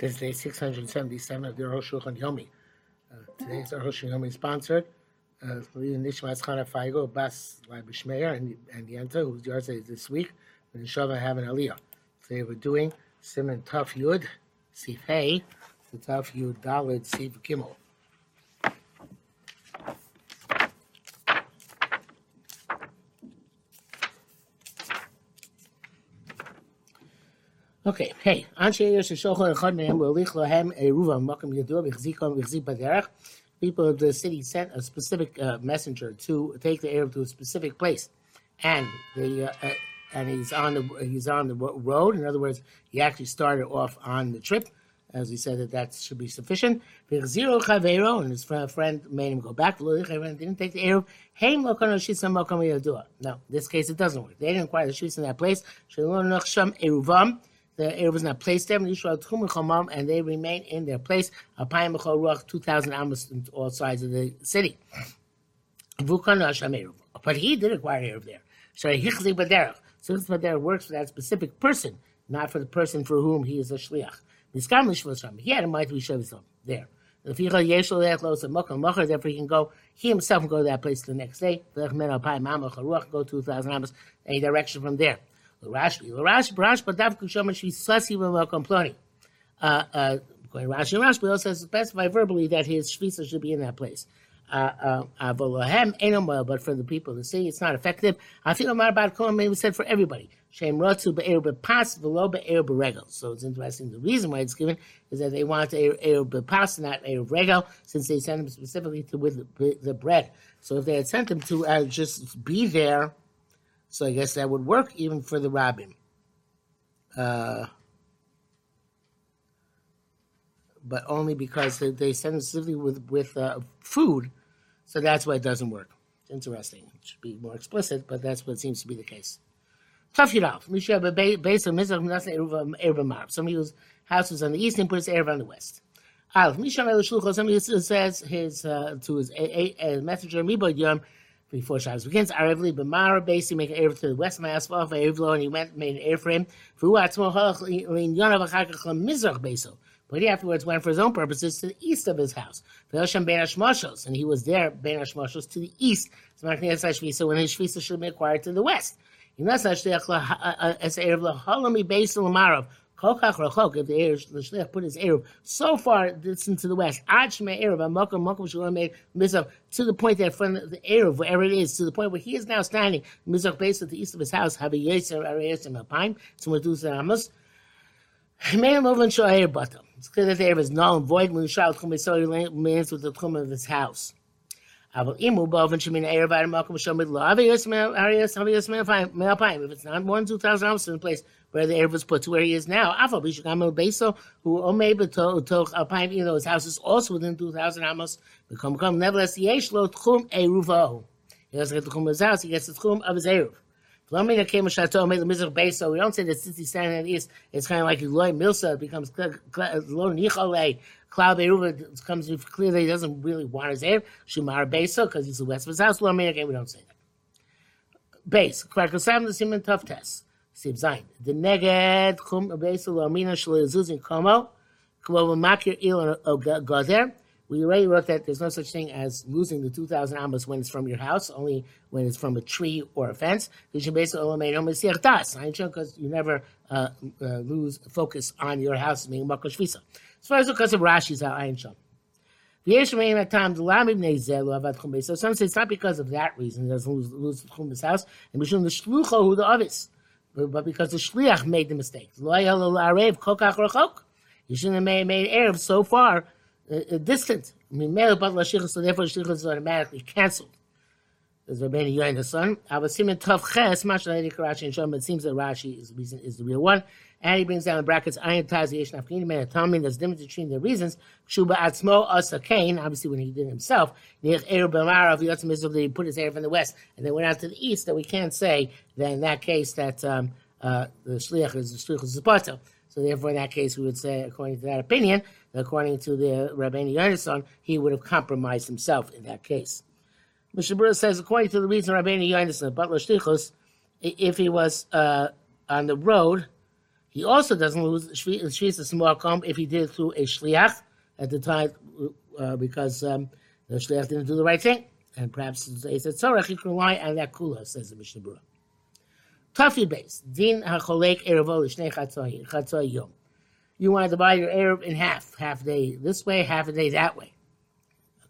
Is day 677 of the Rosh Shulchan Yomi. Uh, today's Rosh Yomi is sponsored. Uh, Nishmas Chana Feigo, Bas Bishmeyer, and and Yenta, whose yard is this week. And Shava have an Aliyah. Today we're doing Simon Tuf Yud, Sif Hey, the Tuf Yud Dalid Sif Gimel. Okay, hey, Yesh Shochon Echad Mehem Ulich Lohem Eruva Makam Yadua V'chzikon V'chzik Baderech. People of the city sent a specific uh, messenger to take the Arab to a specific place, and the uh, uh, and he's on the he's on the road. In other words, he actually started off on the trip, as he said that that should be sufficient. Zero Chavero and his friend made him go back. Didn't take the Arab. Hey, Yadua. No, this case it doesn't work. They didn't acquire the shus in that place. The was not placed there, and they remain in their place. Two thousand amos on all sides of the city. But he did acquire Erev there. So Hichzi Baderach. So this Baderach works for that specific person, not for the person for whom he is a shliach. He had a mind to be Shavuot there. Therefore he can go, he himself can go to that place the next day. Go 2,000 amos, any direction from there. Rashi, Rashi, Rashi, but Dav Kushama Shvi Sasi V'Makom Ploni. Uh, Rashi and Rashi also specify verbally that his shvisa should be in that place. Uh, uh, but for the people of the city, it's not effective. I feel about Kohen maybe said for everybody. Shem Rotsu Be'er Be'pas V'lo Be'er Be'regel. So it's interesting. The reason why it's given is that they want Eir Be'pas, not Eir Be'regel, since they sent him specifically to with the, the bread. So if they had sent him to uh, just be there, so I guess that would work even for the rabbin. Uh, but only because they, they send specifically with with uh, food, so that's why it doesn't work. Interesting. It should be more explicit, but that's what seems to be the case. Tough Yirav. Misha base of Mizrach Erbamar. Somebody whose house was on the east and put his Erev on the west. Alf Misha Somebody says his uh, to his a, a, a messenger Mibo Yom before Shabbos begins. Arevli b'mara basically make an air to the west my asphalt for Erevlo, and he went made an air for him. But he afterwards went for his own purposes to the east of his house. And he was there, Ben Hashmoshos, to the east. So when his shvisa should be acquired to the west. Kolkach Rachok, if the Erev, the Shliach put his Erev so far distant to the west, Ad Shmei Erev, Amakom, Makom Shalom Mizrach, to the point that from the Erev, wherever it is, to the point where he is now standing, Mizrach based at the east of his house, have Yeser, Alpine, so and Amos. May move and show Erev Batam. It's clear that the Erev is null and void when you shout Chum Esori lands with the Chum of his house. If it's not more than two thousand amos in the place where the erev was put to where he is now, who. You know his house is also within two thousand amos. Become come nevertheless. He doesn't get the tchum of his house; he gets the tchum of his eruv. We don't say that since he's standing at east, it's kind of like loy milsa. Becomes lo nichale Cloud Beruva comes clear that he doesn't really want his heir. Shumar Besa, because he's the west of his house. Lo again, we don't say that. Base. Kvarkosam the Simon tough test. Sib Zain. The Neged Chum Besa Lo Amina Shalazuzin Komo. Kmo Makir Il Gozer. We already wrote that there's no such thing as losing the 2,000 amos when it's from your house, only when it's from a tree or a fence. Because you never uh, uh, lose focus on your house being Makosh. As far as the because of Rashi's Ayin Sham. So some say it's not because of that reason he doesn't lose, the Chum's house, and Mishum the Shlucho who the Avis, but because the Shliach made the mistake. You shouldn't have made, made so far uh, distant. So therefore the Shliach is automatically cancelled. There's Rabbeinu Yoin the son. Avasim Tov Ches, Mashallah Karachi and Shom, but it seems that Rashi is the reason is the real one. And he brings down in brackets Ayin Taz Yesh Nafkinim and Talmud. There's difference between the reasons. Shuba Atzmo Asa Kain, obviously when he did it himself. Nich Erev Bamar of Yotzim Israel, he put his Erev in the west and then went out to the east. That we can't say that in that case that um, uh, the Shliach is the Shliach is Zapato. So therefore, in that case, we would say, according to that opinion, according to the Rabbeinu Yonason, he would have compromised himself in that case. Mishabura says, according to the reason Rabbeinu Yonason, Butler Shlichus, if he was uh, on the road He also doesn't lose Shvisa Smarkom if he did it through a Shliach at the time uh, because um, the Shliach didn't do the right thing. And perhaps he said, Tzorach, he can rely on that Kula, says the Mishnah Berurah. Tafi base. Din hacholek eravo l'shnei chatzoy yom. You want to divide your Erev in half. Half a day this way, half a day that way.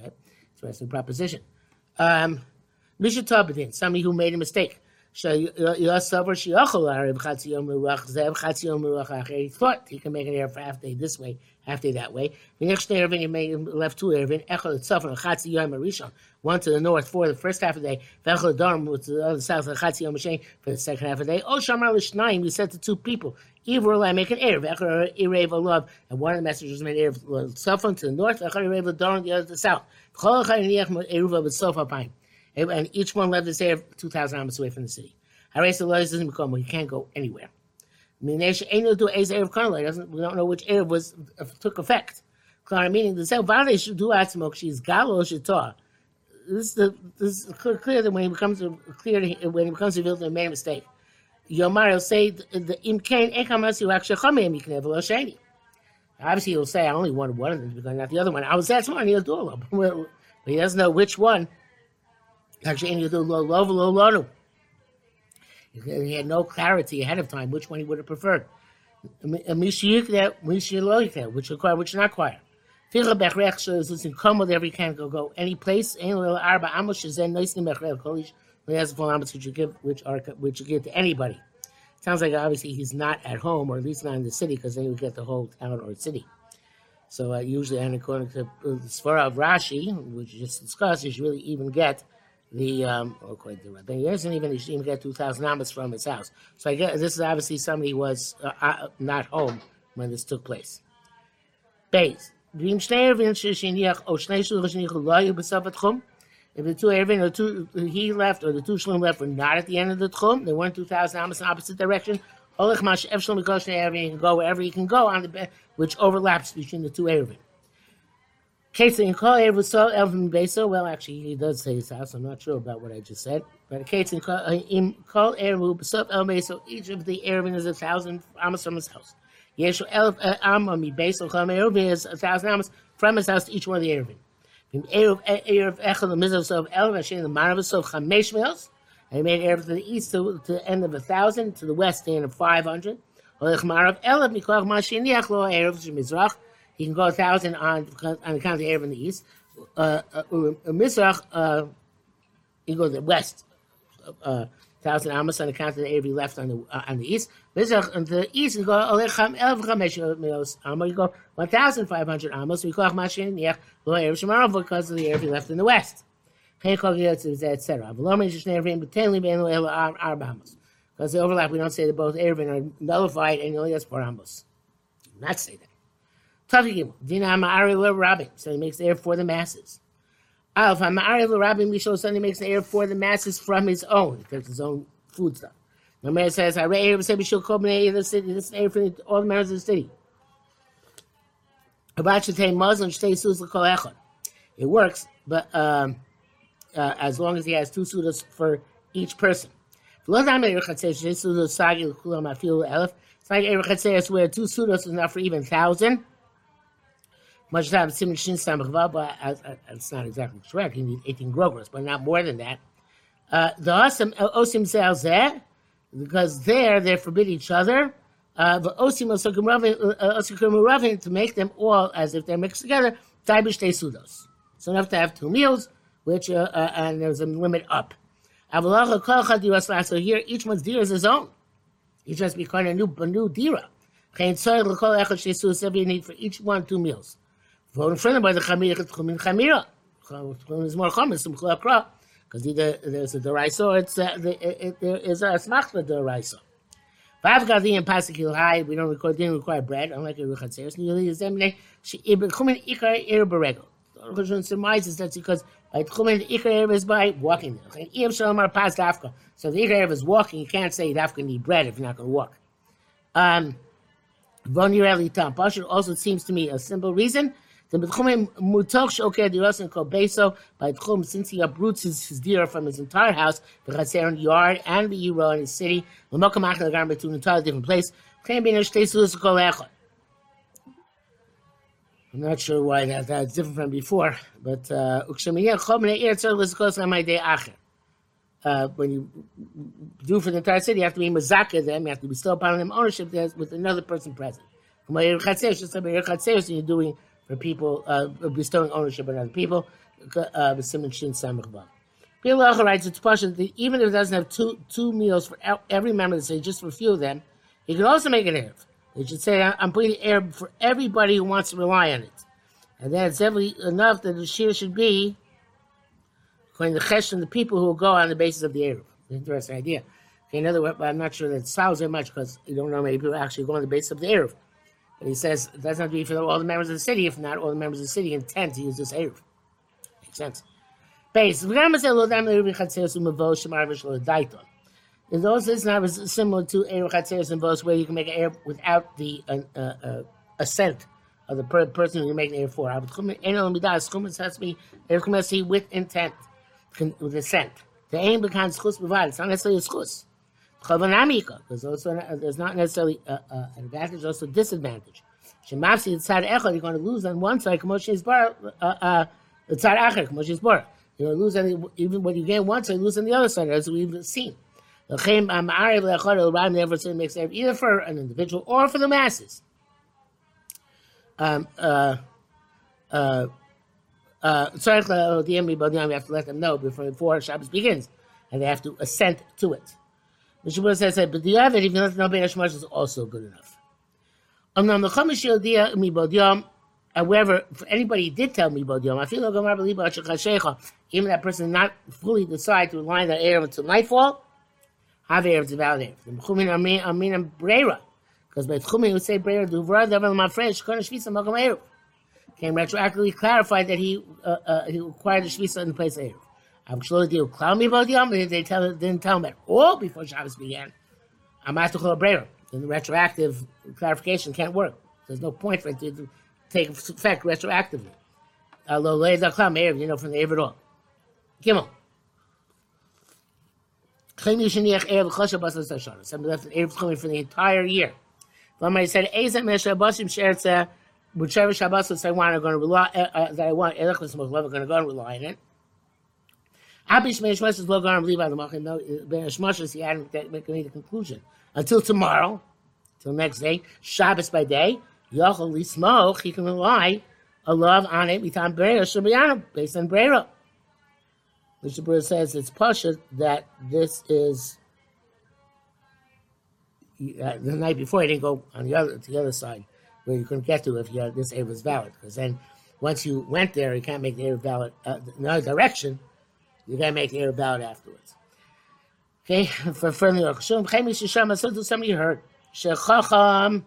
Okay? The proposition. Um, Mishatabadin, somebody who made a mistake. He thought he can make an error for half day this way, day that way. The next day, he made left two erevin. Echol tzafar chatzi yom rishon, one to the north for the first half of the day. Vechol darm to the other south chatzi yom for the second half of the day. Oh shamar l'shnayim, we said to two people. Will I make an erev, echol erev love, and one of the messengers made erev tzafar to the north, echol erev darm the other to the south. Chol niach erev sofa pine and each one left his hair 2,000 amos away from the city. Haresa doesn't become, he can't go anywhere. Doesn't, we don't know which Erev was uh, took effect. Meaning the should do atzmok, she's galo shetor. This is the this is clear that when he becomes clear when he becomes revealed that he made a mistake. Yomar will say the imkain ekamas you actually a. Obviously he'll say I only wanted one of them because not the other one. I was that smart, he'll do a them. But he doesn't know which one. Actually, he had no clarity ahead of time which one he would have preferred. Which require, which not require. It's incumbent every can go go any place. Which are which you give to anybody. Sounds like obviously he's not at home, or at least not in the city, because then you get the whole town or city. So uh, usually, and according to the Svara of Rashi, which you just discussed, you should really even get the um, according to Rabbi doesn't even he even get two thousand amas from his house. So I guess this is obviously somebody was uh, uh, not home when this took place. Base. If the two Ervin or two he left or the two Shalom left were not at the end of the Tchum, they weren't two thousand amas in opposite direction. Olech Mash Evshalom Ervin can go wherever he can go on the which overlaps between the two Ervin. Case in call Erev so Elvin Beso. Well, actually, he does say his house. I'm not sure about what I just said. But case in call Erev so El Beso. Each of the Erevin is a thousand amos from his house. Yesh Elf uh, Amami Beso Chol Erevin is a thousand amos from his house to each one of the Erevin. Erev Erev Echel the Mizos of El Hashem the Maravas of Chamesh Mils. And he made Erev to the east to, to the end of a thousand, to the west to the end of five hundred. Olech Marav Elav Mikoch Mashiniach Lo Erev Shemizrach. He can go a thousand on on account of the air in the east. Uh, uh, Mizrach, uh, he goes the west. Uh, thousand amos on account of the he left on the uh, on the east. Mizrach on the east, he. You go one thousand five hundred amos. We call erev shemarav because of the he left in the west. Because they overlap, we don't say that both Erevin are nullified and only has four amos. Not say that. Tavigim, Dina Ma'ari Rabbi. So he makes air for the masses. Alf Ma'ari Rabbi Mishal Sunday makes the air for the masses from his own, because his own food stuff. The mayor says, I read Arab said Mishal Kobnei the city, this air for all the members of the city. Shatei Muslim Shtei Suz Kol Echad. It works, but um, uh, as long as he has two sudas for each person. It's like Erichat says where two sudas is not for even thousand. Much time Simon Shin Samachva, but it's not exactly correct. You need 18 grogros, but not more than that. Uh, the Osim uh, Zeh, because there they forbid each other. Uh, the Osim Ravin to make them all as if they're mixed together. Taibish Sudos. So enough to have two meals, which uh, uh, and there's a limit up. So here, each one's deer is his own. Each has to be kind of a new, a new dira. You need for each one two meals. Voting for them by the Chamir Chumin Chamira. Chumin is more from Akra because either there's a deraisa it's uh, the, it, it, there is a smachta deraisa. Vav Gadi and Pasik High, we don't record, didn't require bread, unlike a Ruchat Seres. Nearly is them, she Ibn Chumin Ikar Ir Berego. Roshon surmises that's because by Chumin Ikar is by walking. Im Shalomar Pas Dafka. So the Ikar is walking, you can't say Dafka need bread if you're not going to walk. Um, Von Yireli Tam Pashut also seems to me a simple reason the B'tchumim mutoch shokeh dirasin kol by Tchum since he uproots his, his deer from his entire house, the Chatzer in the yard and the Yiro in his city, L'mokom achel agar to an entirely different place. I'm not sure why that, that's different from before, but uh, uh, when you do for the entire city, you have to be mazaka them, you have to be still upon them ownership there with another person present. You're doing for people, uh, bestowing ownership on other people. Uh, Bilacha writes it's possible that even if it doesn't have two two meals for every member, say just for a few of them, you can also make an Erev. You should say, I'm putting Erev for everybody who wants to rely on it. And then it's definitely enough that the share should be according to Chesh and the people who will go on the basis of the Erev. Interesting idea. Okay, in other words, I'm not sure that it sounds very much because you don't know many people actually go on the basis of the Erev. But he says doesn't have to be for all the members of the city, if not all the members of the city intend to use this Erev. Makes sense. Base. In those, it's not similar to Erev Chatzeres and Vos, where you can make an Erev without the uh, uh, uh, assent of the per- person you're making Erev for. Chumash has to be with intent, with assent. The aim becomes. It's not necessarily a. Chavanamika, because also there's not necessarily an advantage, also disadvantage. Shemafsi tzad echad, you're going to lose on one side. Kamoshe is bar, uh, uh, tzad acher, kamoshe is bar. You know, lose any, even when you gain one side, you lose on the other side, as we've seen. Makes Either for an individual or for the masses. Um, uh, uh, uh, we have to let them know before, before Shabbos begins, and they have to assent to it. The Shabbos says, the other, even if no Bein is also good enough. However, if anybody did tell me about Yom, I feel like even that person not fully decide to align that air until nightfall, have Erev to valid Erev. I mean, Brera. Because by Tchumin would say Brera, Duvra, Devel, my friend, Shkona Shvisa, Magam Erev. Came retroactively clarified that he uh, uh, he required the Shvisa in the place of Erev. I'm sure they clown me about Yom, they tell, didn't tell him at all before Shabbos began. I'm at the Brera. Then the retroactive clarification can't work. There's no point for it to take effect retroactively. Although later come you know, from the Erev all. Gimel. Somebody left an Erev coming for the entire year. Somebody said, "Ezet meshabasim shertza." Whichever Shabbos I want, I'm going to rely uh, uh, that I want. Elachos Mochlev, I'm going to go and rely on it. Abish Meishmas is to believe on the Machim. No, Ben Shmashas, he hadn't made a conclusion until tomorrow, till next day, Shabbos by day. Yochel Smoke, he can rely a love on it mitam Brera Shabbayana, based on Brera. Mr. Brewer says it's Pasha that this is uh, the night before he didn't go on the other to the other side where you couldn't get to if you had, this air was valid because then once you went there you can't make the air valid uh, in another direction you gotta make air valid afterwards. Okay, for further somebody heard Shechacham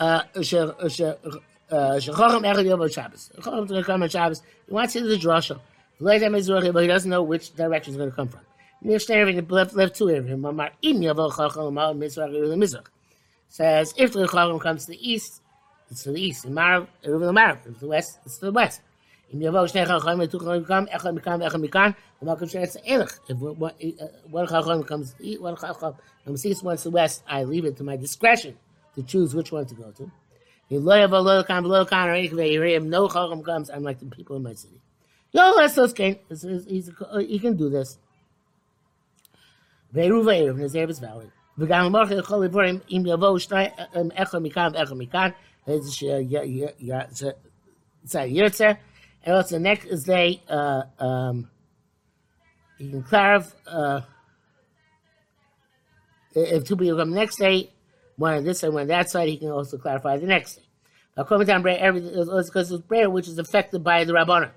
uh, Shechacham uh, uh, Echad Yom Shabbos. Chacham to come on Shabbos. He wants to see the drasha. But he doesn't know which direction it's to come from. Near left, left two of him. Says if the Chacham comes to the east, it's to the east. Marav, over the Marav. If the west, it's to the west. אם יבואו שני חכמים ותו חכמים, אחד מכאן ואחד מכאן, למקום שארץ הערך. If one chacham comes to east, one chacham comes east, one to the west, I leave it to my discretion to choose which one to go to. If lo yavo lo kan below kan or anything, no chacham comes, I'm like the people in my city. Yo, let's let's gain. He can do this. Ve'eruv ve'eruv, nezev is valid. וגם אמר יכול לברם אם יבואו שני אחד מכאן ואחד מכאן, זה ירצה, and also the next day, uh, um, you can clarify, uh, if two people come the next day, one on this side, one on that side, he can also clarify the next day. According to everything, is because it's prayer which is affected by the Rabbana.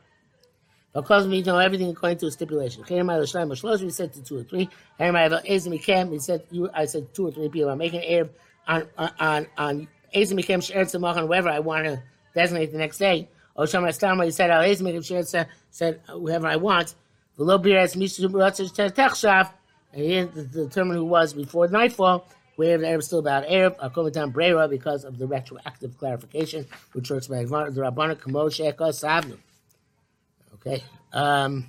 Because we know everything according to a stipulation. We said to two or three. We said you. I said two or three people. I'm making air on on on Ezemikem Sheretz whoever I want to designate the next day. Or Shama Stama, he said, Ezemikem Sheretz said uh, whoever I want. The low beer as Mishu Techshaf, and he didn't determine who was before nightfall. Where the Arab still about Arab, uh, Akomatam Brera, because of the retroactive clarification, which works by the Rabbana Kamoshe Savnu. Okay. Um,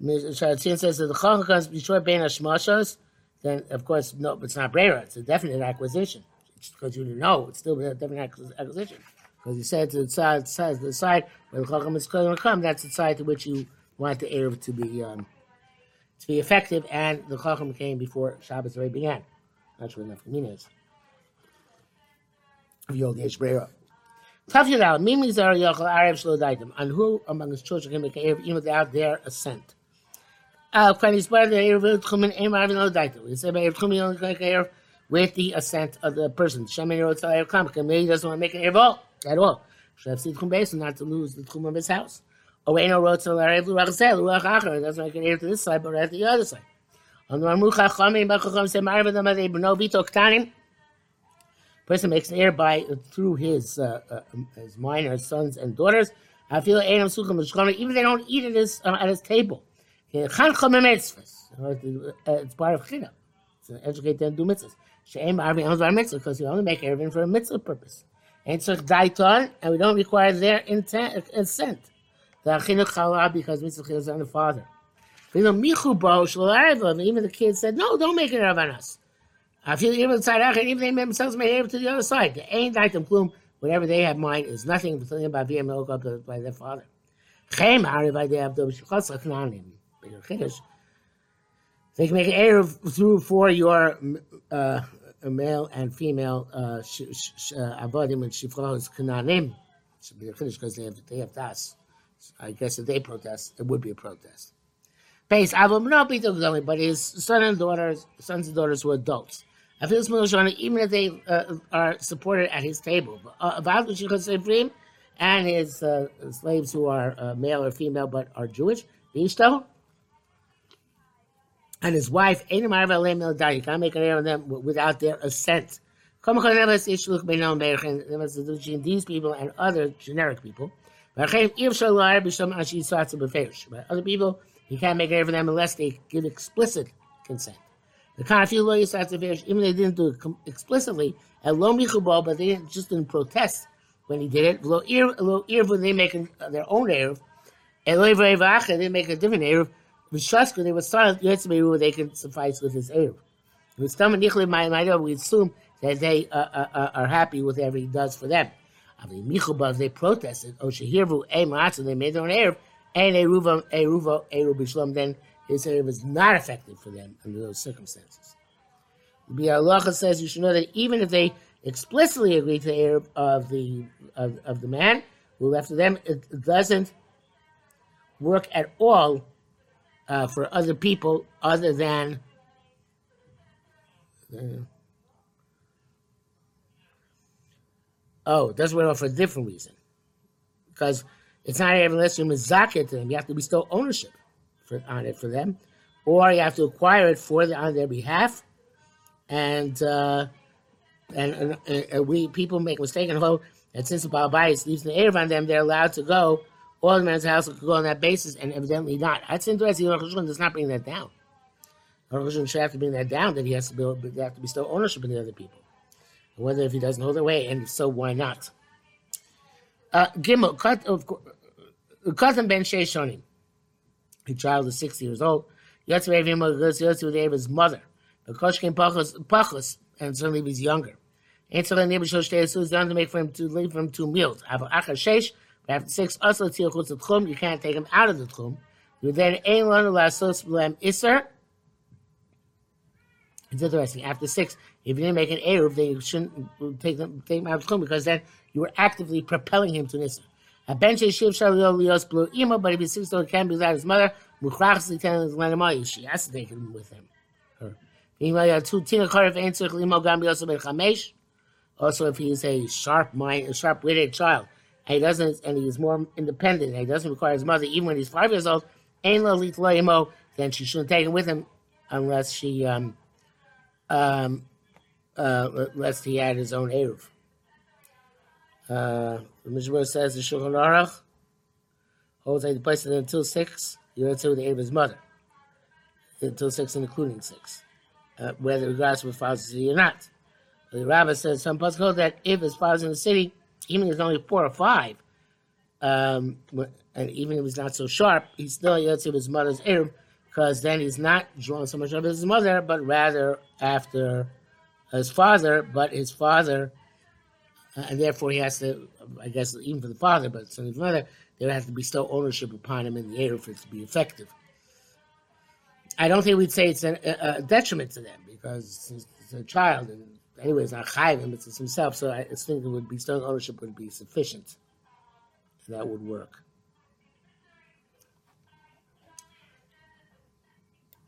uh, Sharatzin says that the Chacham comes before Ben Hashmashas, then of course no, it's not brera. It's a definite acquisition. Because you know. It's still a definite acquisition because you said to the side, side the side where the chacham is going to come. That's the side to which you want the eruv to be um, to be effective, and the chacham came before Shabbos already began. Not sure enough is. Yod Yesh Brera. Tav Yadal, Mimi Zar Yochel Arab Shlo Daitim, on who among his children can make an Erev even without their assent. When he's part the Erev Tchumen, Eim Arvin Lo Daitim. He said, Erev Tchumen, only can make Erev with the assent of the person. Shemin Yerot Zal Erev Kam, maybe he doesn't want to make an Erev at all. Should have seen Tchum Beis, not to lose the Tchum of his house. Or Eino Rot Zal Erev Luach Zel, Luach Acher, make an Erev to this side, but at the other side. On the Ramucha Vito Ktanim, person makes an heir by through his uh, uh, his minor sons and daughters. I feel even if they don't eat at his uh, at his table. It's part of china. To educate them to do mitzvahs. Because we only make everything for a mitzvah purpose. And so daiton, and we don't require their intent, consent. The chinuch challah because mitzvah is on the father. Even the kids said, no, don't make it on us. I feel even even they made themselves may to the other side. The ain't item plume, whatever they have mine is nothing but something about being milk up by their father. They can make an air through for your uh, male and female uh, uh, avodim and shifros kananim. Should be finished because they have they have das. I guess if they protest, it would be a protest. Base avum no but his son and daughters, sons and daughters were adults I feel Shana, even if they uh, are supported at his table. Uh, and his uh, slaves who are uh, male or female but are Jewish, and his wife, you can't make an error on them without their assent. These people and other generic people. But other people, you can't make an error for them unless they give explicit consent. The Kafir lawyer starts to finish, even they didn't do it explicitly, and lo michubal, but they just didn't protest when he did it. Lo ir, when they make their own erev, and lo they make a different erev. V'shaska, they were silent. Yetzmeru, they can suffice with his erev. With some nichli we assume that they uh, uh, uh, are happy with whatever he does for them. Michubav, they protested. O shehirvu e they made their own erev, and a ruva a ruva a rubishlam. Then his area was not effective for them under those circumstances. The Halacha says you should know that even if they explicitly agree to the heir of the of, of the man who left them, it doesn't work at all uh, for other people other than uh, oh, that's work for a different reason because it's not even unless you're mizakir to them. You have to bestow ownership for, on it for them, or you have to acquire it for the, on their behalf. And uh, and, and, we people make a mistake and hope that since the Balabais leaves the air on them, they're allowed to go. All the man's house could go on that basis, and evidently not. That's interesting. Rosh does not bring that down. Rosh should have to bring that down that he has to build, they have to bestow ownership in the other people. Whether if he doesn't hold their way, and if so, why not? Uh, Gimel, cut of Katan ben Sheishonim. The child is 60 years old. Yotzei Yotze with his mother. Because came Pachos, and certainly he's younger. Answer the neighbor stay so down to make for him to leave for him two meals. After Achar Shesh, but after six, also Tzil Chutz Tchum, you can't take him out of the Tchum. You then Lanu Lasos Blem Isser. It's interesting. After six, if you didn't make an Eruv, then you shouldn't take them take him out of the Tchum because then you were actively propelling him to an Isser. A bench shiv shall lios blue ima, but if he's six, it can't be without his mother. Muchrachs the ten is lenamayu. She has to take him with him. Her. also if he is a sharp mind, a sharp witted child, and he doesn't, and he is more independent, and he doesn't require his mother, even when he's five years old, imo, then she shouldn't take him with him unless she, um, um, uh, unless he had his own eruv. Uh, the Mishnah says the Shulchan Aruch holds that he placed it until six. You know, until the of his mother, until six, and including six, uh, whether regards with father's city or not. The rabbi says some hold that if his father's in the city, even if it's only four or five, um, and even if he's not so sharp, he's still Yotze his mother's Arab because then he's not drawn so much of his mother, but rather after his father. But his father, uh, and therefore he has to, I guess, even for the father, but so his mother, there has to bestow ownership upon him in the Eruv for it to be effective. I don't think we'd say it's a, a detriment to them because it's a child, and anyway, it's not chayvim, it's himself. So I think it would be bestowing ownership would be sufficient. That would work.